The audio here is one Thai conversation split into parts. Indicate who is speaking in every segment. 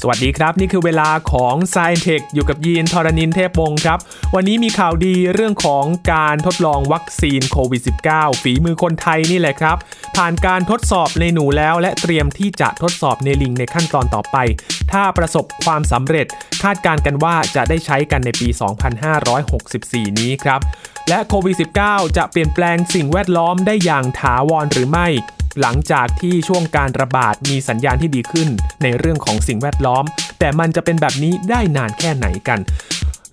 Speaker 1: สวัสดีครับ นี่คือเวลาของ s ซ e เทคอยู่กับยีนทรณินเทพวงศ์ครับ วันนี้มีข่าวดีเรื่องของการทดลองวัคซีนโควิด -19 ฝีมือคนไทยนี่แหละครับ ผ่านการทดสอบในหนูแล้ว และเตรียมที่จะทดสอบในลิงในขั้นตอนต่อไป ถ้าประสบความสำเร็จ คาดการกันว่าจะได้ใช้กันในปี 2564 นี้ครับและโควิด -19 จะเปลี่ยนแปลงสิ่งแวดล้อมได้อย่างถาวรหรือไม่ หลังจากที่ช่วงการระบาดมีสัญญาณที่ดีขึ้นในเรื่องของสิ่งแวดล้อม แต่มันจะเป็นแบบนี้ได้นานแค่ไหนกัน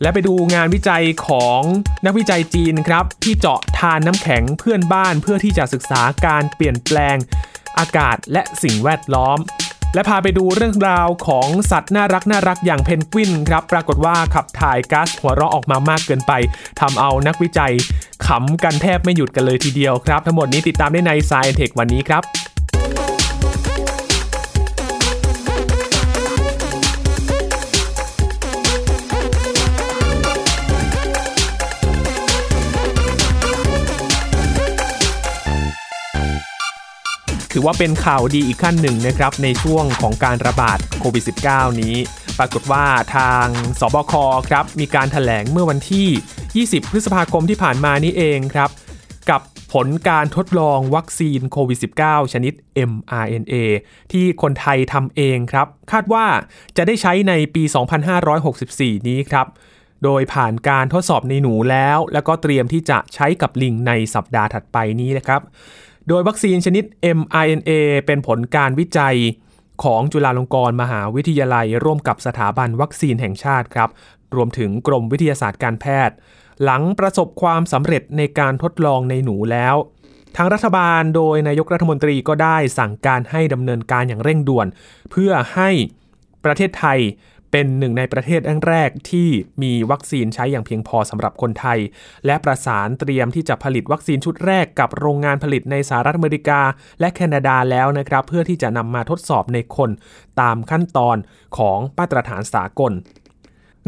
Speaker 1: และไปดูงานวิจัยของนักวิจัยจีนครับ ที่เจาะทานน้ำแข็งเพื่อนบ้านเพื่อที่จะศึกษาการเปลี่ยนแปลงอากาศและสิ่งแวดล้อม และพาไปดูเรื่องราวของสัตว์น่ารักน่ารักอย่างเพนกวินครับปรากฏว่าขับถ่ายก๊าซหัวเราะออกมามากเกินไปทำเอานักวิจัยขำกันแทบไม่หยุดกันเลยทีเดียวครับ ทั้งหมดนี้ติดตามได้ใน s ซ i e n Tech วันนี้ครับ ถือว่าเป็นข่าวดีอีกขั้นหนึ่งนะครับในช่วงของการระบาดโควิด -19 นี้ ปรากฏว่าทางสบคครับมีการถแถลงเมื่อวันที่ 20 พฤษภาคมที่ผ่านมานี้เองครับ กับผลการทดลองวัคซีนโควิด -19 ชนิด mRNA ที่คนไทยทำเองครับ คาดว่าจะได้ใช้ในปี 2564 นี้ครับ โดยผ่านการทดสอบในหนูแล้ว แล้วก็เตรียมที่จะใช้กับลิงในสัปดาห์ถัดไปนี้นะครับ โดยวัคซีนชนิด mRNA เป็นผลการวิจัยของจุฬาลงกรณ์มหาวิทยาลัย ร่วมกับสถาบันวัคซีนแห่งชาติครับ รวมถึงกรมวิทยาศาสตร์การแพทย์ หลังประสบความสำเร็จในการทดลองในหนูแล้ว ทางรัฐบาลโดยนายกรัฐมนตรีก็ได้สั่งการให้ดำเนินการอย่างเร่งด่วน เพื่อให้ประเทศไทย เป็นหนึ่งในประเทศแรกที่มีวัคซีนใช้อย่างเพียงพอสำหรับคนไทย และประสานเตรียมที่จะผลิตวัคซีนชุดแรกกับโรงงานผลิตในสหรัฐอเมริกา และแคนาดาแล้วนะครับเพื่อที่จะนำมาทดสอบในคนตามขั้นตอนของมาตรฐานสากล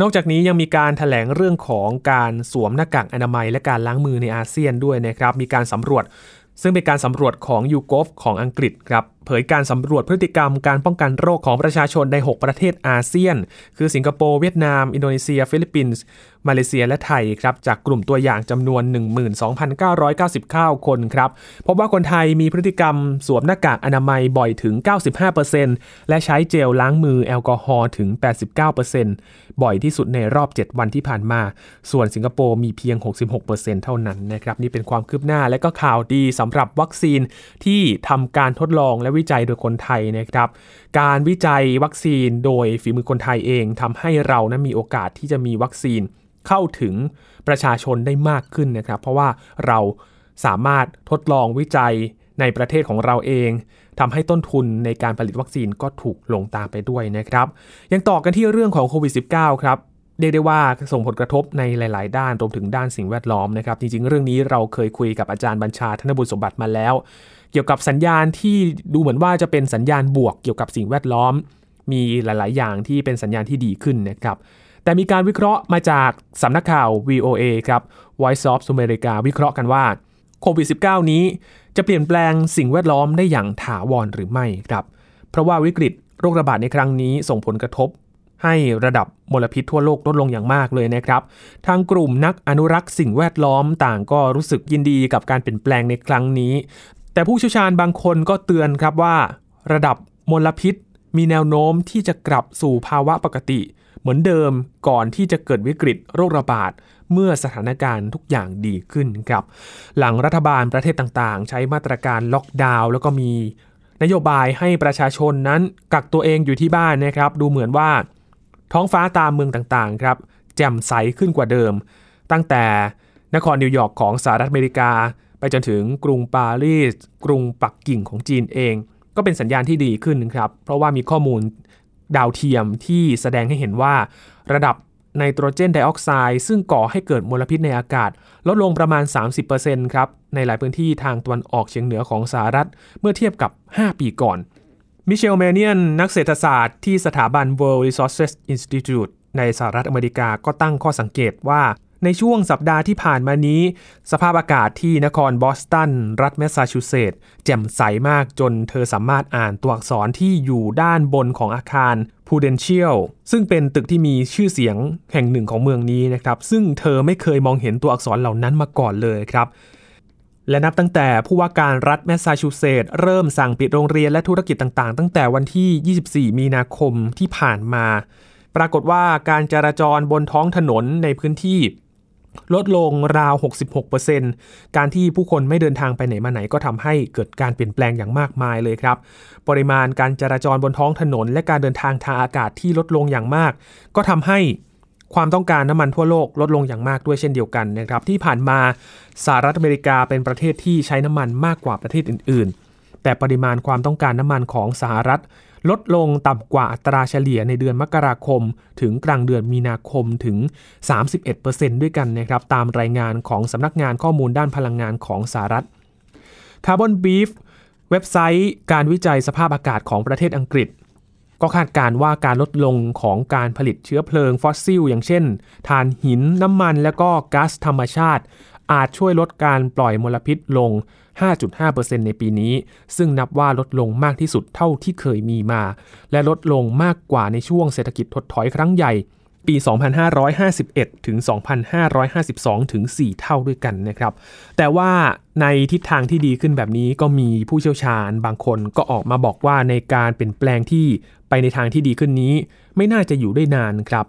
Speaker 1: นอกจากนี้ยังมีการแถลงเรื่องของการสวมหน้ากากอนามัยและการล้างมือในอาเซียนด้วยนะครับ มีการสำรวจ ซึ่งเป็นการสำรวจของ YouGov ของอังกฤษครับ เผยการสำรวจพฤติกรรมการป้องกันโรคของประชาชนใน 6 ประเทศอาเซียน คือสิงคโปร์เวียดนาม อินโดนีเซีย ฟิลิปปินส์ มาเลเซียและไทยครับจากกลุ่มตัวอย่างจำนวน 12,999 คนครับพบว่าคนไทยมีพฤติกรรมสวมหน้ากากอนามัยบ่อยถึง 95%และใช้เจลล้างมือแอลกอฮอล์ถึง 89%บ่อยที่สุดในรอบ 7 วันที่ผ่านมา ส่วนสิงคโปร์มีเพียง 66%เท่านั้นนะครับนี่เป็นความคืบหน้าและก็ข่าวดีสำหรับวัคซีนที่ทำการทดลองและวิจัยโดยคนไทยนะครับ การวิจัยวัคซีนโดยฝีมือคนไทยเองทำให้เรานะมีโอกาสที่จะมีวัคซีนเข้าถึงประชาชนได้มากขึ้นนะครับ เพราะว่าเราสามารถทดลองวิจัยในประเทศของเราเองทำให้ต้นทุนในการผลิตวัคซีนก็ถูกลงตามไปด้วยนะครับ ยังต่อกันที่เรื่องของโควิด -19 ครับเรียกได้ว่าส่งผลกระทบในหลาย ๆ ด้านรวมถึงด้านสิ่งแวดล้อมนะครับ จริง ๆ เรื่องนี้เราเคยคุยกับอาจารย์บัญชาธนบุญสมบัติมาแล้ว เกี่ยวกับสัญญาณที่ดูเหมือนว่าจะเป็นสัญญาณบวกเกี่ยวกับสิ่งแวดล้อม มีหลาย ๆ อย่างที่เป็นสัญญาณที่ดีขึ้นนะครับแต่มีการวิเคราะห์มาจากสำนักข่าว VOA ครับ Voice of America วิเคราะห์กันว่าโควิด -19 นี้จะเปลี่ยนแปลงสิ่งแวดล้อมได้อย่างถาวรหรือไม่ครับ เพราะว่าวิกฤตโรคระบาดในครั้งนี้ส่งผลกระทบ ให้ระดับมลพิษทั่วโลกลดลงอย่างมากเลยนะครับ ทางกลุ่มนักอนุรักษ์สิ่งแวดล้อมต่างก็รู้สึกยินดีกับการเปลี่ยนแปลงในครั้งนี้ แต่ผู้เชี่ยวชาญบางคนก็เตือนครับว่า ระดับมลพิษ มีแนวโน้มที่จะกลับสู่ภาวะปกติ เหมือนเดิมก่อนที่จะเกิดวิกฤตโรคระบาด เมื่อสถานการณ์ทุกอย่างดีขึ้นครับ หลังรัฐบาลประเทศต่างๆ ใช้มาตรการล็อกดาวน์แล้วก็มีนโยบายให้ประชาชนนั้นกักตัวเองอยู่ที่บ้านนะครับ ดูเหมือนว่า ท้องฟ้าตามเมืองต่างๆครับแจ่มใสขึ้นกว่าเดิม ตั้งแต่นครนิวยอร์กของสหรัฐอเมริกา จนถึงกรุงปารีสกรุงปักกิ่งของจีนเอง ก็เป็นสัญญาณที่ดีขึ้นครับ เพราะว่ามีข้อมูลดาวเทียมที่แสดงให้เห็นว่า ระดับไนโตรเจนไดออกไซด์ซึ่งก่อให้เกิดมลพิษในอากาศ ลดลงประมาณ 30%ครับ ในหลายพื้นที่ทางตะวันออกเฉียงเหนือของสหรัฐ เมื่อเทียบกับ 5 ปีก่อน มิเชลเมเนียน นักเศรษฐศาสตร์ที่สถาบัน World Resources Institute ในสหรัฐอเมริกาก็ตั้งข้อสังเกตว่า ในช่วงสัปดาห์ที่ผ่านมานี้ สภาพอากาศที่นครบอสตัน รัฐแมสซาชูเซตส์แจ่มใสมากจนเธอสามารถอ่านตัวอักษรที่อยู่ด้านบนของอาคาร Prudential ซึ่งเป็นตึกที่มีชื่อเสียงแห่งหนึ่งของเมืองนี้นะครับ ซึ่งเธอไม่เคยมองเห็นตัวอักษรเหล่านั้นมาก่อนเลยครับและนับตั้งแต่ผู้ว่าการรัฐแมสซาชูเซตส์เริ่มสั่งปิดโรงเรียนและธุรกิจต่างๆ ตั้งแต่วันที่ 24 มีนาคมที่ผ่านมา ปรากฏว่าการจราจรบนท้องถนนในพื้นที่ ลดลงราว 66%การที่ผู้คนไม่เดินทางไปไหนมาไหนก็ทำให้เกิดการเปลี่ยนแปลงอย่างมากมายเลยครับ ปริมาณการจราจรบนท้องถนน และการเดินทางทางอากาศที่ลดลงอย่างมาก ก็ทำให้ความต้องการน้ำมันทั่วโลกลดลงอย่างมากด้วยเช่นเดียวกันนะครับ ที่ผ่านมาสหรัฐอเมริกาเป็นประเทศที่ใช้น้ำมันมากกว่าประเทศอื่นๆ แต่ปริมาณความต้องการน้ำมันของสหรัฐ ลดลงต่ำกว่าอัตราเฉลี่ยในเดือนมกราคม ถึงกลางเดือนมีนาคมถึง 31%ด้วยกันนะครับตามรายงานของสำนักงานข้อมูลด้านพลังงานของสหรัฐ Carbon Beef เว็บไซต์การวิจัยสภาพอากาศของประเทศอังกฤษ ก็คาดการว่าการลดลงของการผลิตเชื้อเพลิงฟอสซิล อย่างเช่นถ่านหินน้ำมันและก็ก๊าซธรรมชาติ อาจช่วยลดการปล่อยมลพิษลง 5.5%ในปีนี้ ซึ่งนับว่าลดลงมากที่สุดเท่าที่เคยมีมา และลดลงมากกว่าในช่วงเศรษฐกิจถดถอยครั้งใหญ่ ปี 2551 ถึง 2552 ถึง 4 เท่าด้วยกันนะครับ แต่ว่าในทิศทางที่ดีขึ้นแบบนี้ก็มีผู้เชี่ยวชาญบางคนก็ออกมาบอกว่าในการเปลี่ยนแปลงที่ไปในทางที่ดีขึ้นนี้ ไม่น่าจะอยู่ได้นานครับ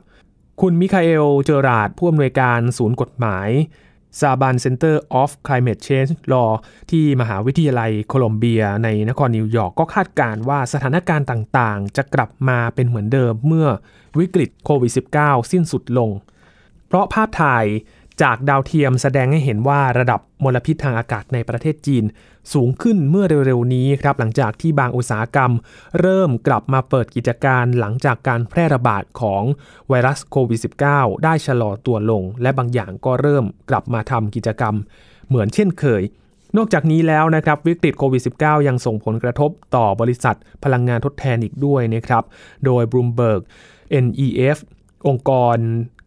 Speaker 1: คุณมิคาเอล เจอราดผู้อำนวยการศูนย์กฎหมาย ซาบัน Center of Climate Change Law ที่มหาวิทยาลัยโคลอมเบียในนครนิวยอร์กก็คาดการณ์ว่าสถานการณ์ต่างๆ จะกลับมาเป็นเหมือนเดิมเมื่อวิกฤตโควิด -19 สิ้นสุดลง เพราะภาพถ่าย จากดาวเทียมแสดงให้เห็นว่าระดับมลพิษทางอากาศในประเทศจีน สูงขึ้นเมื่อเร็วๆนี้ครับหลังจากที่บางอุตสาหกรรม เริ่มกลับมาเปิดกิจการหลังจากการแพร่ระบาดของไวรัสโควิด -19 ได้ชะลอตัวลง และบางอย่างก็เริ่มกลับมาทำกิจกรรม เหมือนเช่นเคย นอกจากนี้แล้วนะครับวิกฤตโควิด -19 ยังส่งผลกระทบต่อบริษัทพลังงานทดแทนอีกด้วยนะครับโดย Bloomberg NEF องค์กร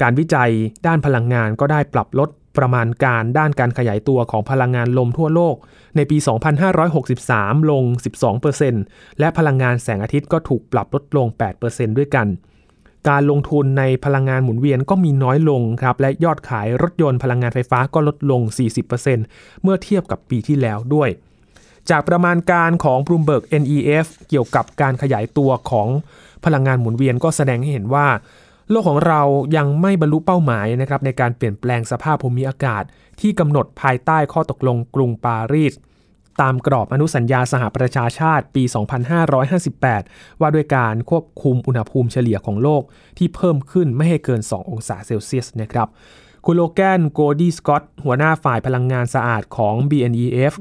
Speaker 1: การวิจัย ด้านพลังงานก็ได้ปรับลดประมาณการด้านการขยายตัวของพลังงานลมทั่วโลก ในปี 2563 ลง 12%และพลังงานแสงอาทิตย์ก็ถูกปรับลดลง 8%ด้วยกัน การลงทุนในพลังงานหมุนเวียนก็มีน้อยลงครับ และยอดขายรถยนต์พลังงานไฟฟ้าก็ลดลง 40%เมื่อเทียบกับปีที่แล้วด้วย จากประมาณการของ Bloomberg NEF เกี่ยวกับการขยายตัวของพลังงานหมุนเวียนก็แสดงให้เห็นว่า โลกของเรายังไม่บรรลุเป้าหมายนะครับในการเปลี่ยนแปลงสภาพภูมิอากาศ ที่กำหนดภายใต้ข้อตกลงกรุงปารีสตามกรอบอนุสัญญาสหประชาชาติปี 2558 ว่าด้วยการควบคุมอุณหภูมิเฉลี่ยของโลกที่เพิ่มขึ้นไม่ให้เกิน 2 องศาเซลเซียสนะครับ คุณโลแกนโกดีสกอตหัวหน้าฝ่ายพลังงานสะอาดของ BNEF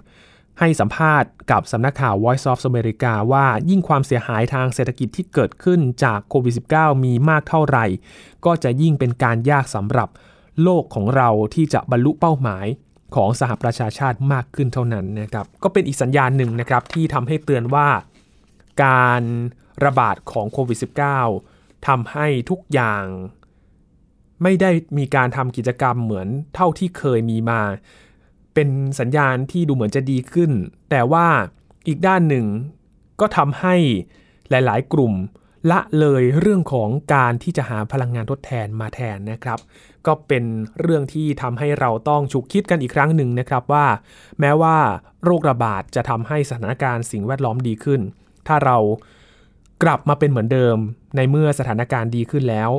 Speaker 1: ให้สัมภาษณ์กับสำนักข่าว Voice of America ว่ายิ่งความเสียหายทางเศรษฐกิจที่เกิดขึ้นจากโควิด -19 มีมากเท่าไหร่ ก็จะยิ่งเป็นการยากสำหรับโลกของเราที่จะบรรลุเป้าหมายของสหประชาชาติมากขึ้นเท่านั้นนะครับ ก็เป็นอีกสัญญาณหนึ่งนะครับที่ทำให้เตือนว่าการระบาดของโควิด -19 ทำให้ทุกอย่างไม่ได้มีการทำกิจกรรมเหมือนเท่าที่เคยมีมา เป็นสัญญาณที่ดูเหมือนจะดีขึ้น แต่ว่าอีกด้านหนึ่งก็ทำให้หลาย ๆ กลุ่มละเลยเรื่องของการที่จะหาพลังงานทดแทนมาแทนนะครับ ก็เป็นเรื่องที่ทำให้เราต้องฉุกคิดกันอีกครั้งหนึ่งนะครับว่า แม้ว่าโรคระบาดจะทำให้สถานการณ์สิ่งแวดล้อมดีขึ้น ถ้าเรากลับมาเป็นเหมือนเดิม ในเมื่อสถานการณ์ดีขึ้นแล้ว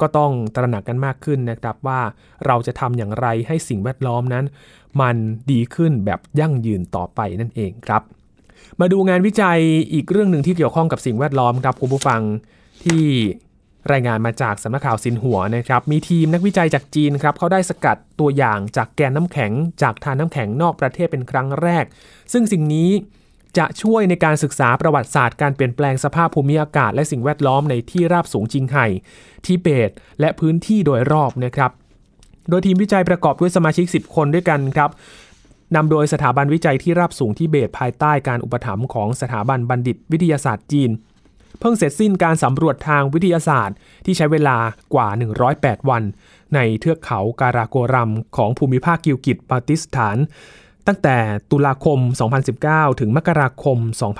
Speaker 1: ก็ต้องตระหนักกันมากขึ้นนะครับว่าเราจะทำอย่างไรให้สิ่งแวดล้อมนั้น มันดีขึ้นแบบยั่งยืนต่อไปนั่นเองครับ มาดูงานวิจัยอีกเรื่องหนึ่งที่เกี่ยวข้องกับสิ่งแวดล้อมครับคุณผู้ฟังที่รายงานมาจากสำนักข่าวซินหัวนะครับ มีทีมนักวิจัยจากจีนครับเขาได้สกัดตัวอย่างจากแกนน้ำแข็ง จากทานน้ำแข็งนอกประเทศเป็นครั้งแรก ซึ่งสิ่งนี้จะช่วยในการศึกษาประวัติศาสตร์การเปลี่ยนแปลงสภาพภูมิอากาศ และสิ่งแวดล้อมในที่ราบสูงจิงไห่ทิเบต และพื้นที่โดยรอบนะครับ โดยทีมวิจัยประกอบด้วยสมาชิก 10 คนด้วยกันครับนำโดยสถาบันวิจัยที่ราบสูงทิเบตภายใต้การอุปถัมภ์ของสถาบันบัณฑิตวิทยาศาสตร์จีน เพิ่งเสร็จสิ้นการสำรวจทางวิทยาศาสตร์ ที่ใช้เวลากว่า 108 วัน ในเทือกเขาการาโกรัม ของภูมิภาคกิลกิตปาติสถาน ตั้งแต่ตุลาคม 2019 ถึงมกราคม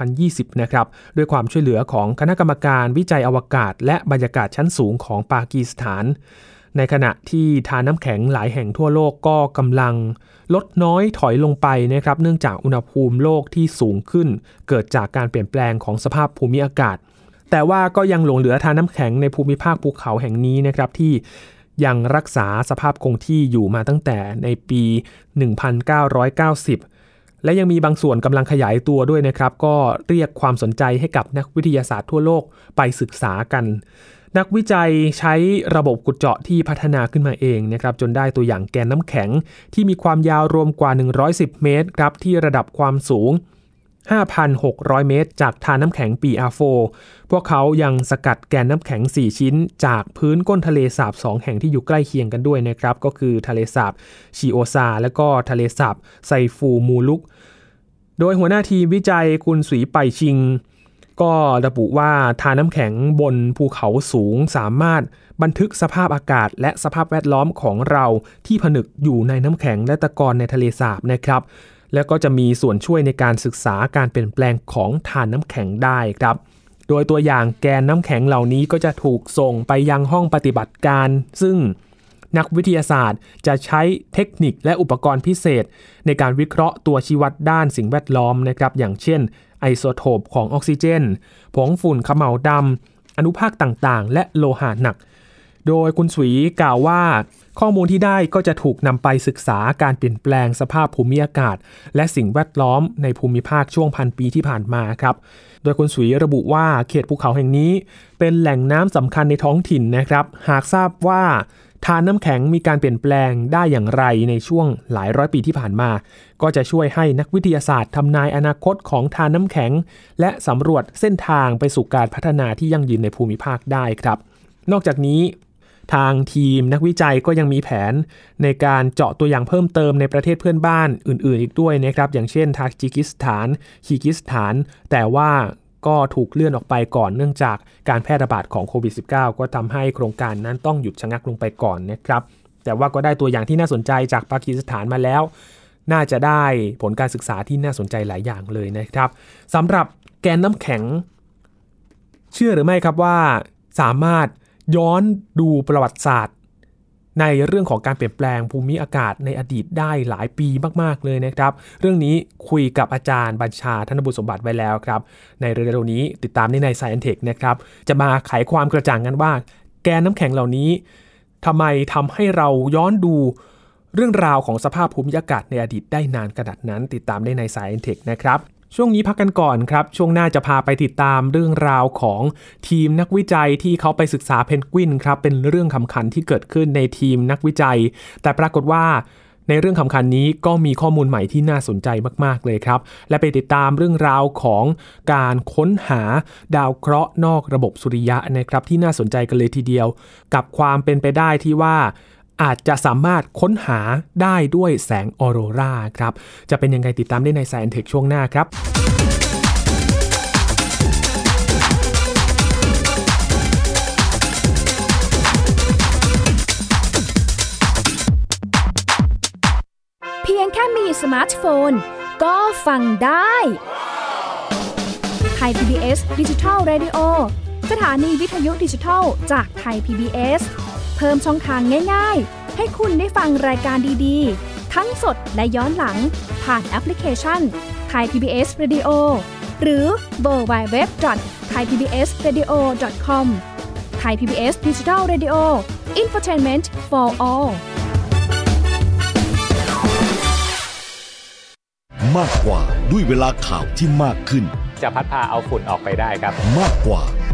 Speaker 1: 2020 นะครับด้วยความช่วยเหลือของคณะกรรมการวิจัยอวกาศ และบรรยากาศชั้นสูงของปากีสถาน ในขณะที่ทาน้ำแข็งหลายแห่งทั่วโลกก็กำลังลดน้อยถอยลงไปนะครับเนื่องจากอุณหภูมิโลกที่สูงขึ้น เกิดจากการเปลี่ยนแปลงของสภาพภูมิอากาศ แต่ว่าก็ยังหลงเหลือทาน้ำแข็งในภูมิภาคภูเขาแห่งนี้นะครับที่ยังรักษาสภาพคงที่อยู่มาตั้งแต่ในปี 1990และยังมีบางส่วนกำลังขยายตัวด้วยนะครับ ก็เรียกความสนใจให้กับนักวิทยาศาสตร์ทั่วโลกไปศึกษากัน นักวิจัยใช้ระบบขุดเจาะที่พัฒนาขึ้นมาเองนะครับจนได้ตัวอย่างแกนน้ำแข็ง ที่มีความยาวรวมกว่า 110 เมตรครับที่ระดับความสูง 5,600 เมตร จากทานน้ำแข็งปีอาโฟพวกเขายังสกัดแกนน้ำแข็ง 4 ชิ้น จากพื้นก้นทะเลสาบ 2 แห่งที่อยู่ใกล้เคียงกันด้วยนะครับ ก็คือทะเลสาบชิโอซา และก็ทะเลสาบไซฟูมูลุก โดยหัวหน้าทีมวิจัยคุณสุยไปชิง ก็ระบุว่าทาน้ำแข็งบนภูเขาสูงสามารถบันทึกสภาพอากาศ และสภาพแวดล้อมของเราที่ผนึกอยู่ในน้ำแข็งและตะกอนในทะเลสาบนะครับ แล้วก็จะมีส่วนช่วยในการศึกษาการเปลี่ยนแปลงของทานน้ำแข็งได้ครับ โดยตัวอย่างแกนน้ำแข็งเหล่านี้ก็จะถูกส่งไปยังห้องปฏิบัติการ ซึ่งนักวิทยาศาสตร์จะใช้เทคนิคและอุปกรณ์พิเศษ ในการวิเคราะห์ตัวชี้วัดด้านสิ่งแวดล้อมนะครับ อย่างเช่น ไอโซโทปของออกซิเจน ผงฝุ่นขมเหลาดำอนุภาคต่างๆ และโลหะหนัก โดยคุณสวีกล่าวว่า ข้อมูลที่ได้ก็จะถูกนำไปศึกษาการเปลี่ยนแปลงสภาพภูมิอากาศ และสิ่งแวดล้อมในภูมิภาคช่วงพันปีที่ผ่านมาครับโดยคุณสวีระบุว่าเขตภูเขาแห่งนี้ เป็นแหล่งน้ำสำคัญในท้องถิ่นนะครับ หากทราบว่า ทานน้ำแข็งมีการเปลี่ยนแปลงได้อย่างไรในช่วงหลายร้อยปีที่ผ่านมา ก็จะช่วยให้นักวิทยาศาสตร์ทำนายอนาคตของทานน้ำแข็ง และสำรวจเส้นทางไปสู่การพัฒนาที่ยั่งยืนในภูมิภาคได้ครับ นอกจากนี้ทางทีมนักวิจัยก็ยังมีแผนในการเจาะตัวอย่างเพิ่มเติมในประเทศเพื่อนบ้านอื่น ๆ อีกด้วยนะครับ อย่างเช่นทาจิกิสถานคีกิสถาน แต่ว่า ก็ถูกเลื่อนออกไปก่อนเนื่องจากการแพร่ระบาดของโควิด -19 ก็ทำให้โครงการนั้นต้องหยุดชะงักลงไปก่อนนะครับ แต่ว่าก็ได้ตัวอย่างที่น่าสนใจจากปากีสถานมาแล้ว น่าจะได้ผลการศึกษาที่น่าสนใจหลายอย่างเลยนะครับสำหรับแกนน้ำแข็ง เชื่อหรือไม่ครับว่าสามารถย้อนดูประวัติศาสตร์ ในเรื่องของการเปลี่ยนแปลงภูมิอากาศในอดีตได้หลายปีมากๆเลยนะครับ เรื่องนี้คุยกับอาจารย์บัญชาธนบุตรสมบัติไว้แล้วครับ ในเร็วๆนี้ติดตามได้ใน Science Tech นะครับ จะมาไขความกระจ่างกันว่า แกนน้ำแข็งเหล่านี้ทำไมทำให้เราย้อนดูเรื่องราวของสภาพภูมิอากาศในอดีตได้นานขนาดนั้น ติดตามได้ใน Science Tech นะครับ ช่วงนี้พักกันก่อนครับ ช่วงหน้าจะพาไปติดตามเรื่องราวของทีมนักวิจัยที่เขาไปศึกษาเพนกวินครับ เป็นเรื่องสำคัญที่เกิดขึ้นในทีมนักวิจัย แต่ปรากฏว่าในเรื่องสำคัญนี้ก็มีข้อมูลใหม่ที่น่าสนใจมาก ๆ เลยครับ และไปติดตามเรื่องราวของการค้นหาดาวเคราะห์นอกระบบสุริยะนะครับที่น่าสนใจกันเลยทีเดียว กับความเป็นไปได้ที่ว่า อาจจะสามารถค้นหาได้ด้วยแสงออโรราครับ จะเป็นยังไงติดตามได้ใน Science Tech ช่วงหน้าครับ
Speaker 2: เพียงแค่มีสมาร์ทโฟน ก็ฟังได้ Thai PBS Digital Radio สถานีวิทยุดิจิทัลจากไทย PBS เพิ่มช่องทางง่ายๆ ให้คุณได้ฟังรายการดีๆ ทั้งสดและย้อนหลัง ผ่านแอปพลิเคชันไทย PBS Radio หรือ mobile เว็บ Thai PBS Radio com Thai PBS Digital Radioอินฟอร์ทนเมนต์ for all
Speaker 3: มากกว่าด้วยเวลาข่าวที่มากขึ้น
Speaker 4: จะพัดพาเอาฝุ่นออกไปได้ครับ
Speaker 3: มากกว่า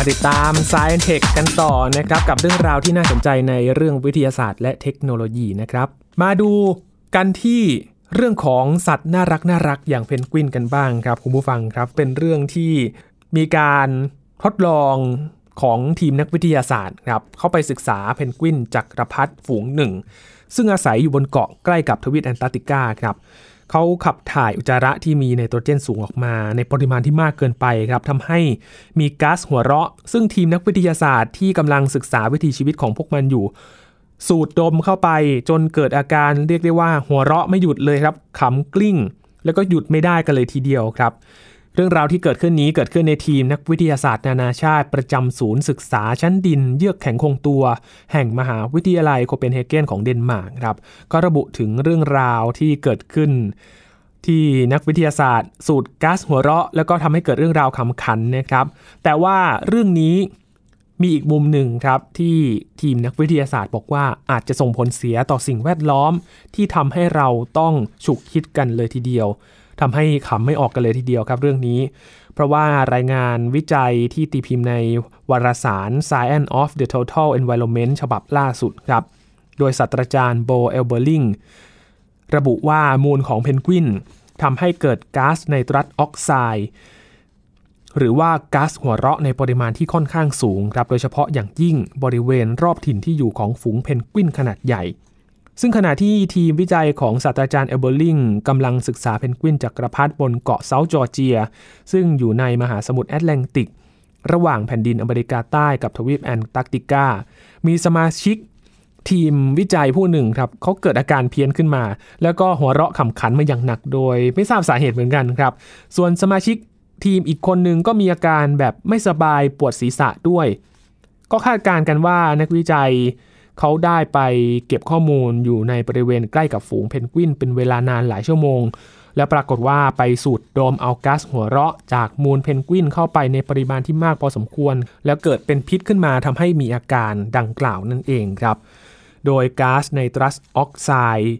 Speaker 1: มาติดตาม Science Tech กันต่อนะครับกับเรื่องราวที่น่าสนใจในเรื่องวิทยาศาสตร์และเทคโนโลยีนะครับ มาดูกันที่เรื่องของสัตว์น่ารักน่ารักอย่างเพนกวินกันบ้างครับคุณผู้ฟังครับ เป็นเรื่องที่มีการทดลองของทีมนักวิทยาศาสตร์ครับเข้าไปศึกษาเพนกวินจักรพรรดิฝูงหนึ่งซึ่งอาศัยอยู่บนเกาะใกล้กับทวีปแอนตาร์กติกาครับ เขาขับถ่ายอุจจาระที่มีไนโตรเจนสูงออกมา ในปริมาณที่มากเกินไปครับทำให้มีก๊าซหัวเราะ ซึ่งทีมนักวิทยาศาสตร์ที่กำลังศึกษาวิถีชีวิตของพวกมันอยู่ สูดดมเข้าไปจนเกิดอาการเรียกได้ว่าหัวเราะไม่หยุดเลยครับขำกลิ้ง แล้วก็หยุดไม่ได้กันเลยทีเดียวครับ รื่องราวที่เกิดขึ้นนี้เกิดขึ้นในทีมนักวิทยาศาสตร์นานาชาติ ประจำศูนย์ศึกษาชั้นดิน เยือกแข็งคงตัว แห่งมหาวิทยาลัยโคเปนเฮเกนของเดนมาร์กครับก็ระบุถึงเรื่องราวที่เกิดขึ้น ที่นักวิทยาศาสตร์ สูดก๊าซหัวเราะ แล้วก็ทำให้เกิดเรื่องราวขำขันนะครับ แต่ว่าเรื่องนี้มีอีกมุมหนึ่งครับที่ทีมนักวิทยาศาสตร์บอกว่าอาจจะส่งผลเสียต่อสิ่งแวดล้อม ที่ทำให้เราต้องฉุกคิดกันเลยทีเดียว ทำให้ขำไม่ออกกันเลยทีเดียวครับเรื่องนี้ เพราะว่ารายงานวิจัยที่ตีพิมพ์ในวารสาร Science of the Total Environment ฉบับล่าสุดครับ โดยศาสตราจารย์โบเอลเบอร์ลิงระบุว่ามูลของเพนกวินทำให้เกิดก๊าซไนตรัสออกไซด์หรือว่าก๊าซหัวเราะในปริมาณที่ค่อนข้างสูงครับ โดยเฉพาะอย่างยิ่งบริเวณรอบถิ่นที่อยู่ของฝูงเพนกวินขนาดใหญ่ ซึ่งขณะที่ทีมวิจัยของศาสตราจารย์เอเบอร์ลิงกำลังศึกษาเพนกวินจักรพรรดิบนเกาะเซาท์จอร์เจีย ซึ่งอยู่ในมหาสมุทรแอตแลนติก ระหว่างแผ่นดินอเมริกาใต้กับทวีปแอนตาร์กติกา มีสมาชิกทีมวิจัยผู้หนึ่งครับเขาเกิดอาการเพี้ยนขึ้นมา แล้วก็หัวเราะขำขันมาอย่างหนักโดย ไม่ทราบสาเหตุเหมือนกันครับ ส่วนสมาชิกทีมอีกคนหนึ่งก็มีอาการแบบไม่สบายปวดศีรษะด้วย ก็คาดการณ์กันว่านักวิจัย เขาได้ไปเก็บข้อมูลอยู่ในบริเวณใกล้กับฝูงเพนกวินเป็นเวลานานหลายชั่วโมง และปรากฏว่าไปสูดดมเอาก๊าซหัวเราะจากมูลเพนกวินเข้าไปในปริมาณที่มากพอสมควร แล้วเกิดเป็นพิษขึ้นมาทำให้มีอาการดังกล่าวนั่นเองครับ โดยก๊าซไนตรัสออกไซด์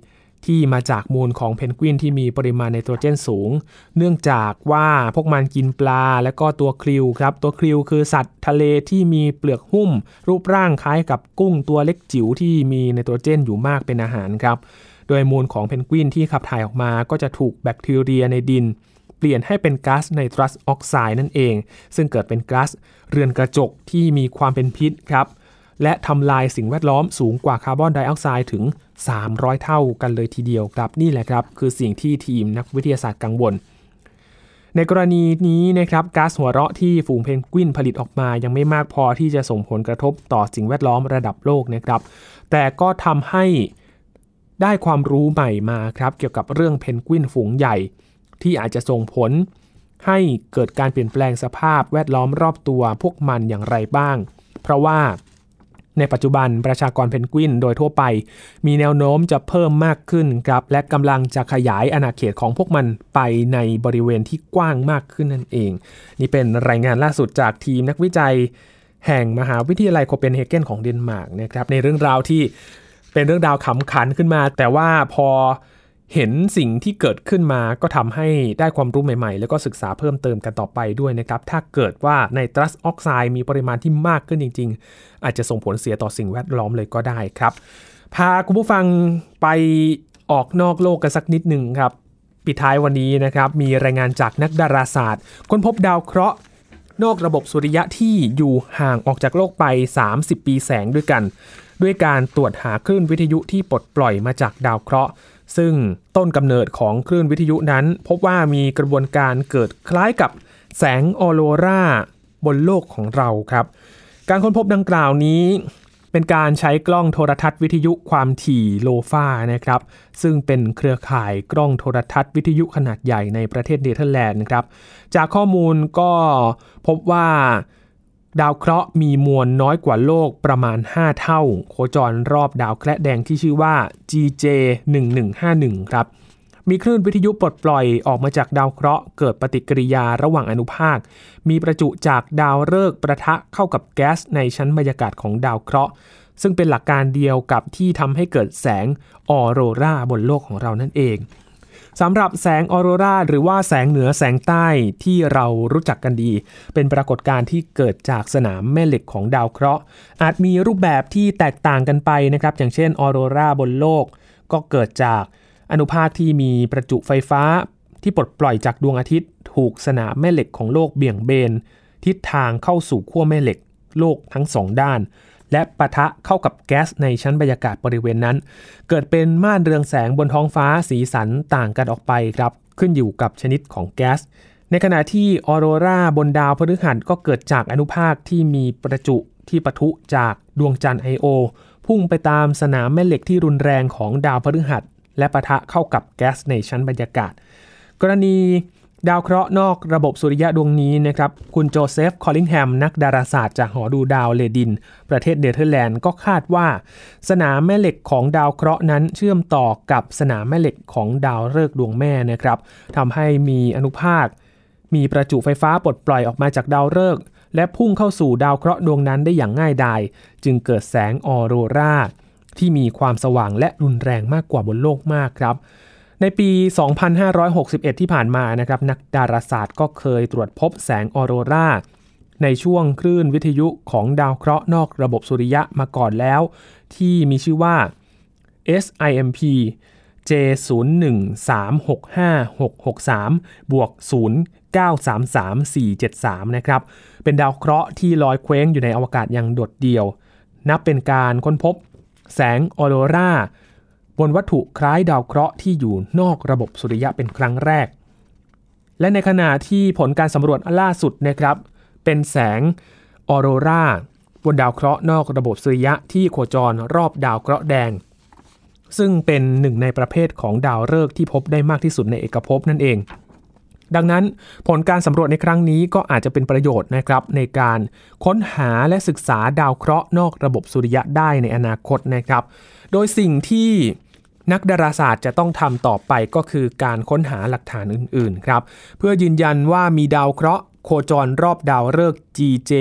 Speaker 1: ที่มาจากมูลของเพนกวินที่มีปริมาณไนโตรเจนสูง เนื่องจากว่าพวกมันกินปลาและก็ตัวคริวครับ ตัวคริวคือสัตว์ทะเลที่มีเปลือกหุ้ม รูปร่างคล้ายกับกุ้งตัวเล็กจิ๋วที่มีไนโตรเจนอยู่มากเป็นอาหารครับ โดยมูลของเพนกวินที่ขับถ่ายออกมาก็จะถูกแบคทีเรียในดิน เปลี่ยนให้เป็นก๊าซไนตรัสออกไซด์นั่นเอง ซึ่งเกิดเป็นก๊าซเรือนกระจกที่มีความเป็นพิษครับ และทำลายสิ่งแวดล้อมสูงกว่าคาร์บอนไดออกไซด์ถึง 300 เท่ากันเลยทีเดียวครับนี่แหละครับ คือสิ่งที่ทีมนักวิทยาศาสตร์กังวล ในกรณีนี้นะครับก๊าซหัวเราะที่ฝูงเพนกวินผลิตออกมายังไม่มากพอที่จะส่งผลกระทบต่อสิ่งแวดล้อมระดับโลกนะครับ แต่ก็ทำให้ได้ความรู้ใหม่มาครับเกี่ยวกับเรื่องเพนกวินฝูงใหญ่ ที่อาจจะส่งผลให้เกิดการเปลี่ยนแปลงสภาพแวดล้อมรอบตัวพวกมันอย่างไรบ้าง เพราะว่า ในปัจจุบันประชากรเพนกวินโดยทั่วไป มีแนวโน้มจะเพิ่มมากขึ้นครับ และกำลังจะขยายอาณาเขตของพวกมันไปในบริเวณที่กว้างมากขึ้นนั่นเอง นี่เป็นรายงานล่าสุดจากทีมนักวิจัย แห่งมหาวิทยาลัยโคเปนเฮเกนของเดนมาร์กนะครับในเรื่องราวที่เป็นเรื่องราวขำขันขึ้นมา แต่ว่าพอ เห็นสิ่งที่เกิดขึ้นมาก็ทำให้ได้ความรู้ใหม่ๆ แล้วก็ศึกษาเพิ่มเติมกันต่อไปด้วยนะครับ ถ้าเกิดว่าในตรัสออกไซด์มีปริมาณที่มากขึ้นจริง ๆ อาจจะส่งผลเสียต่อสิ่งแวดล้อมเลยก็ได้ครับ พาคุณผู้ฟังไปออกนอกโลกกันสักนิดหนึ่งครับ ปิดท้ายวันนี้นะครับมีรายงานจากนักดาราศาสตร์ ค้นพบดาวเคราะห์นอกระบบสุริยะที่อยู่ห่างออกจากโลกไป 30 ปีแสงด้วยกัน ด้วยการตรวจหาคลื่นวิทยุที่ปลดปล่อยมาจากดาวเคราะห์ ซึ่งต้นกำเนิดของคลื่นวิทยุนั้น พบว่ามีกระบวนการเกิดคล้ายกับแสงออโรราบนโลกของเราครับ การค้นพบดังกล่าวนี้ เป็นการใช้กล้องโทรทัศน์วิทยุความถี่โลฟานะครับ ซึ่งเป็นเครือข่ายกล้องโทรทัศน์วิทยุขนาดใหญ่ในประเทศเนเธอร์แลนด์นะครับ จากข้อมูลก็พบว่า ดาวเคราะห์มีมวลน้อยกว่าโลกประมาณ 5 เท่า โคจรรอบดาวแคระแดงที่ชื่อว่า GJ 1151ครับ มีคลื่นวิทยุปลดปล่อยออกมาจากดาวเคราะห์เกิดปฏิกิริยาระหว่างอนุภาค มีประจุจากดาวฤกษ์ประทะเข้ากับแก๊สในชั้นบรรยากาศของดาวเคราะห์ ซึ่งเป็นหลักการเดียวกับที่ทำให้เกิดแสงออโรราบนโลกของเรานั่นเอง สำหรับแสงออโรราหรือว่าแสงเหนือแสงใต้ที่เรารู้จักกันดี เป็นปรากฏการณ์ที่เกิดจากสนามแม่เหล็กของดาวเคราะห์ อาจมีรูปแบบที่แตกต่างกันไปนะครับ อย่างเช่นออโรราบนโลก ก็เกิดจากอนุภาคที่มีประจุไฟฟ้าที่ปลดปล่อยจากดวงอาทิตย์ ถูกสนามแม่เหล็กของโลกเบี่ยงเบน ทิศทางเข้าสู่ขั้วแม่เหล็กโลกทั้งสองด้าน และปะทะเข้ากับแก๊สในชั้นบรรยากาศบริเวณนั้น เกิดเป็นม่านเรืองแสงบนท้องฟ้าสีสันต่างกันออกไปครับ ขึ้นอยู่กับชนิดของแก๊ส ในขณะที่ออโรราบนดาวพฤหัสก็เกิดจากอนุภาคที่มีประจุที่ปะทุจากดวงจันทร์ไอโอพุ่งไปตามสนามแม่เหล็กที่รุนแรงของดาวพฤหัส และปะทะเข้ากับแก๊สในชั้นบรรยากาศ กรณี ดาวเคราะห์นอกระบบสุริยะดวงนี้นะครับคุณโจเซฟ คอลลิงแฮม นักดาราศาสตร์จากหอดูดาวเลดิน ประเทศเนเธอร์แลนด์ก็คาดว่า สนามแม่เหล็กของดาวเคราะห์นั้นเชื่อมต่อกับสนามแม่เหล็กของดาวฤกษ์ดวงแม่นะครับทำให้มีอนุภาค มีประจุไฟฟ้าปลดปล่อยออกมาจากดาวฤกษ์และพุ่งเข้าสู่ดาวเคราะห์ดวงนั้นได้อย่างง่ายดายจึงเกิดแสงออโรราที่มีความสว่างและรุนแรงมากกว่าบนโลกมากครับ ในปี 2561 ที่ผ่านมานะครับนักดาราศาสตร์ก็เคยตรวจพบแสงออโรรา ในช่วงคลื่นวิทยุของดาวเคราะห์นอกระบบสุริยะมาก่อนแล้ว ที่มีชื่อว่า SIMP J0136566 3บวก 0933473 นะครับ เป็นดาวเคราะห์ที่ลอยเคว้งอยู่ในอวกาศอย่างโดดเดี่ยว นับเป็นการค้นพบแสงออโรรา บนวัตถุคล้ายดาวเคราะห์ที่อยู่นอกระบบสุริยะเป็นครั้งแรก และในขณะที่ผลการสำรวจล่าสุดนะครับ เป็นแสงออโรราบนดาวเคราะห์นอกระบบสุริยะที่โคจรรอบดาวเคราะห์แดง ซึ่งเป็นหนึ่งในประเภทของดาวฤกษ์ที่พบได้มากที่สุดในเอกภพนั่นเอง ดังนั้นผลการสำรวจในครั้งนี้ก็อาจจะเป็นประโยชน์นะครับ ในการค้นหาและศึกษาดาวเคราะห์นอกระบบสุริยะได้ในอนาคตนะครับ โดยสิ่งที่ นักดาราศาสตร์จะต้องทำต่อไปก็คือการค้นหาหลักฐานอื่นๆครับเพื่อยืนยันว่ามีดาวเคราะห์โคจรรอบดาวฤกษ์ GJ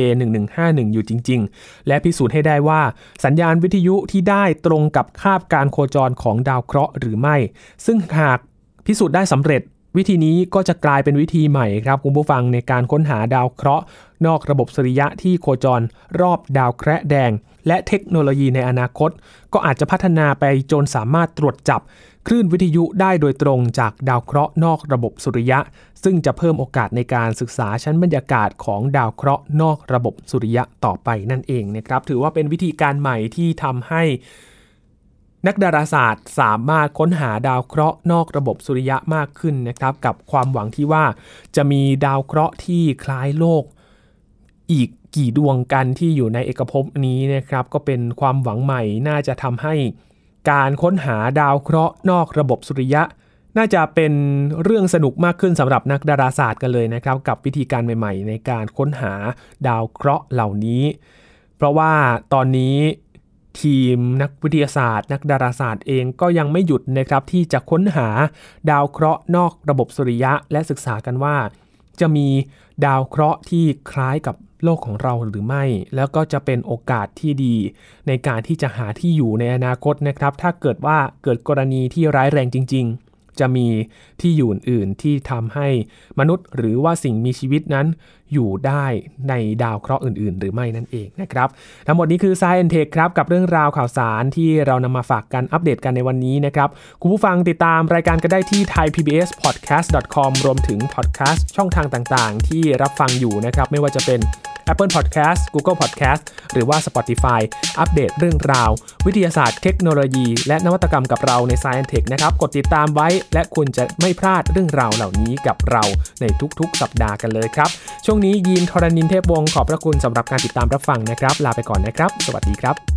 Speaker 1: 1151อยู่จริง ๆ และพิสูจน์ให้ได้ว่า สัญญาณวิทยุที่ได้ตรงกับคาบการโคจรของดาวเคราะห์หรือไม่ ซึ่งหากพิสูจน์ได้สำเร็จ วิธีนี้ก็จะกลายเป็นวิธีใหม่ครับคุณผู้ฟังในการค้นหาดาวเคราะห์ นอกระบบสุริยะที่โคจรรอบดาวแคระแดง และเทคโนโลยีในอนาคต ก็อาจจะพัฒนาไปจนสามารถตรวจจับ คลื่นวิทยุได้โดยตรงจากดาวเคราะห์นอกระบบสุริยะ ซึ่งจะเพิ่มโอกาสในการศึกษาชั้นบรรยากาศของดาวเคราะห์นอกระบบสุริยะต่อไปนั่นเองนะครับถือว่าเป็นวิธีการใหม่ที่ทำให้ นักดาราศาสตร์สามารถค้นหาดาวเคราะห์นอกระบบสุริยะมากขึ้นนะครับ กับความหวังที่ว่าจะมีดาวเคราะห์ที่คล้ายโลก อีกกี่ดวงกันที่อยู่ในเอกภพนี้นะครับ ก็เป็นความหวังใหม่น่าจะทำให้การค้นหาดาวเคราะห์นอกระบบสุริยะ น่าจะเป็นเรื่องสนุกมากขึ้นสำหรับนักดาราศาสตร์กันเลยนะครับ กับวิธีการใหม่ ๆ ในการค้นหาดาวเคราะห์เหล่านี้ เพราะว่าตอนนี้ ทีมนักวิทยาศาสตร์ นักดาราศาสตร์เองก็ยังไม่หยุดนะครับที่จะค้นหาดาวเคราะห์นอกระบบสุริยะและศึกษากันว่า จะมีดาวเคราะห์ที่คล้ายกับโลกของเราหรือไม่ แล้วก็จะเป็นโอกาสที่ดี ในการที่จะหาที่อยู่ในอนาคตนะครับ ถ้าเกิดว่าเกิดกรณีที่ร้ายแรงจริง ๆ จะมีที่อยู่อื่นที่ทำให้มนุษย์หรือว่าสิ่งมีชีวิตนั้นอยู่ได้ในดาวเคราะห์อื่น ๆ หรือไม่นั่นเองนะครับ ทั้งหมดนี้คือ Science Tech ครับ กับเรื่องราวข่าวสารที่เรานำมาฝากกันอัปเดตกันในวันนี้นะครับ คุณผู้ฟังติดตามรายการก็ได้ที่ thaipbspodcast.com รวมถึงพอดแคสต์ช่องทางต่าง ๆ ที่รับฟังอยู่นะครับ ไม่ว่าจะเป็น Apple Podcast Google Podcast หรือว่า Spotify อัปเดตเรื่องราว วิทยาศาสตร์เทคโนโลยี และนวัตกรรมกับเราใน Science Tech นะครับ กดติดตามไว้ และคุณจะไม่พลาดเรื่องราวเหล่านี้กับเราในทุกๆ สัปดาห์กันเลยครับ ช่วงนี้ยีนทรณินเทพวงศ์ขอบพระคุณสำหรับการติดตามรับฟังนะครับ ลาไปก่อนนะครับ สวัสดีครับ